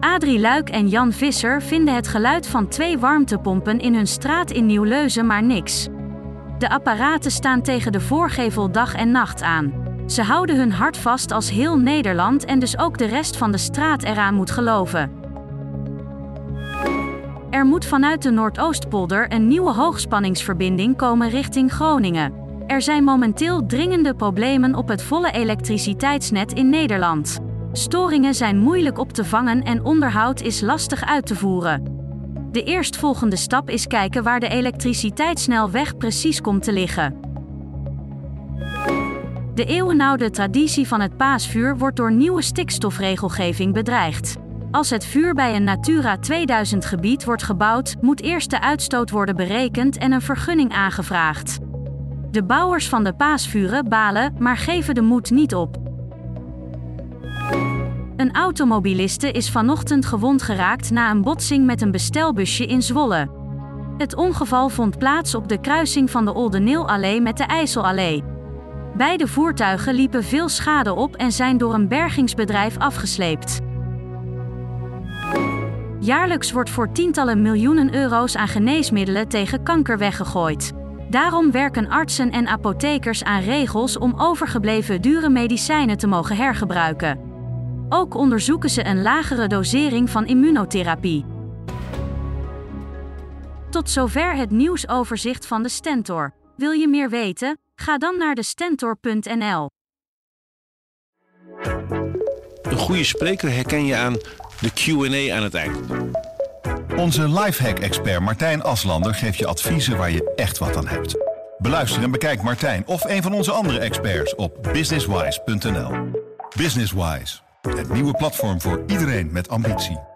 Adrie Luik en Jan Visser vinden het geluid van twee warmtepompen in hun straat in Nieuw-Leuzen maar niks. De apparaten staan tegen de voorgevel dag en nacht aan. Ze houden hun hart vast als heel Nederland en dus ook de rest van de straat eraan moet geloven. Er moet vanuit de Noordoostpolder een nieuwe hoogspanningsverbinding komen richting Groningen. Er zijn momenteel dringende problemen op het volle elektriciteitsnet in Nederland. Storingen zijn moeilijk op te vangen en onderhoud is lastig uit te voeren. De eerstvolgende stap is kijken waar de elektriciteitssnelweg precies komt te liggen. De eeuwenoude traditie van het paasvuur wordt door nieuwe stikstofregelgeving bedreigd. Als het vuur bij een Natura 2000 gebied wordt gebouwd, moet eerst de uitstoot worden berekend en een vergunning aangevraagd. De bouwers van de paasvuren balen, maar geven de moed niet op. Een automobiliste is vanochtend gewond geraakt na een botsing met een bestelbusje in Zwolle. Het ongeval vond plaats op de kruising van de Oldenillallee met de IJsselallee. Beide voertuigen liepen veel schade op en zijn door een bergingsbedrijf afgesleept. Jaarlijks wordt voor tientallen miljoenen euro's aan geneesmiddelen tegen kanker weggegooid. Daarom werken artsen en apothekers aan regels om overgebleven dure medicijnen te mogen hergebruiken. Ook onderzoeken ze een lagere dosering van immunotherapie. Tot zover het nieuwsoverzicht van de Stentor. Wil je meer weten? Ga dan naar de stentor.nl. Een goede spreker herken je aan de QA aan het eind. Onze lifehack-expert Martijn Aslander geeft je adviezen waar je echt wat aan hebt. Beluister en bekijk Martijn of een van onze andere experts op businesswise.nl. Businesswise, het nieuwe platform voor iedereen met ambitie.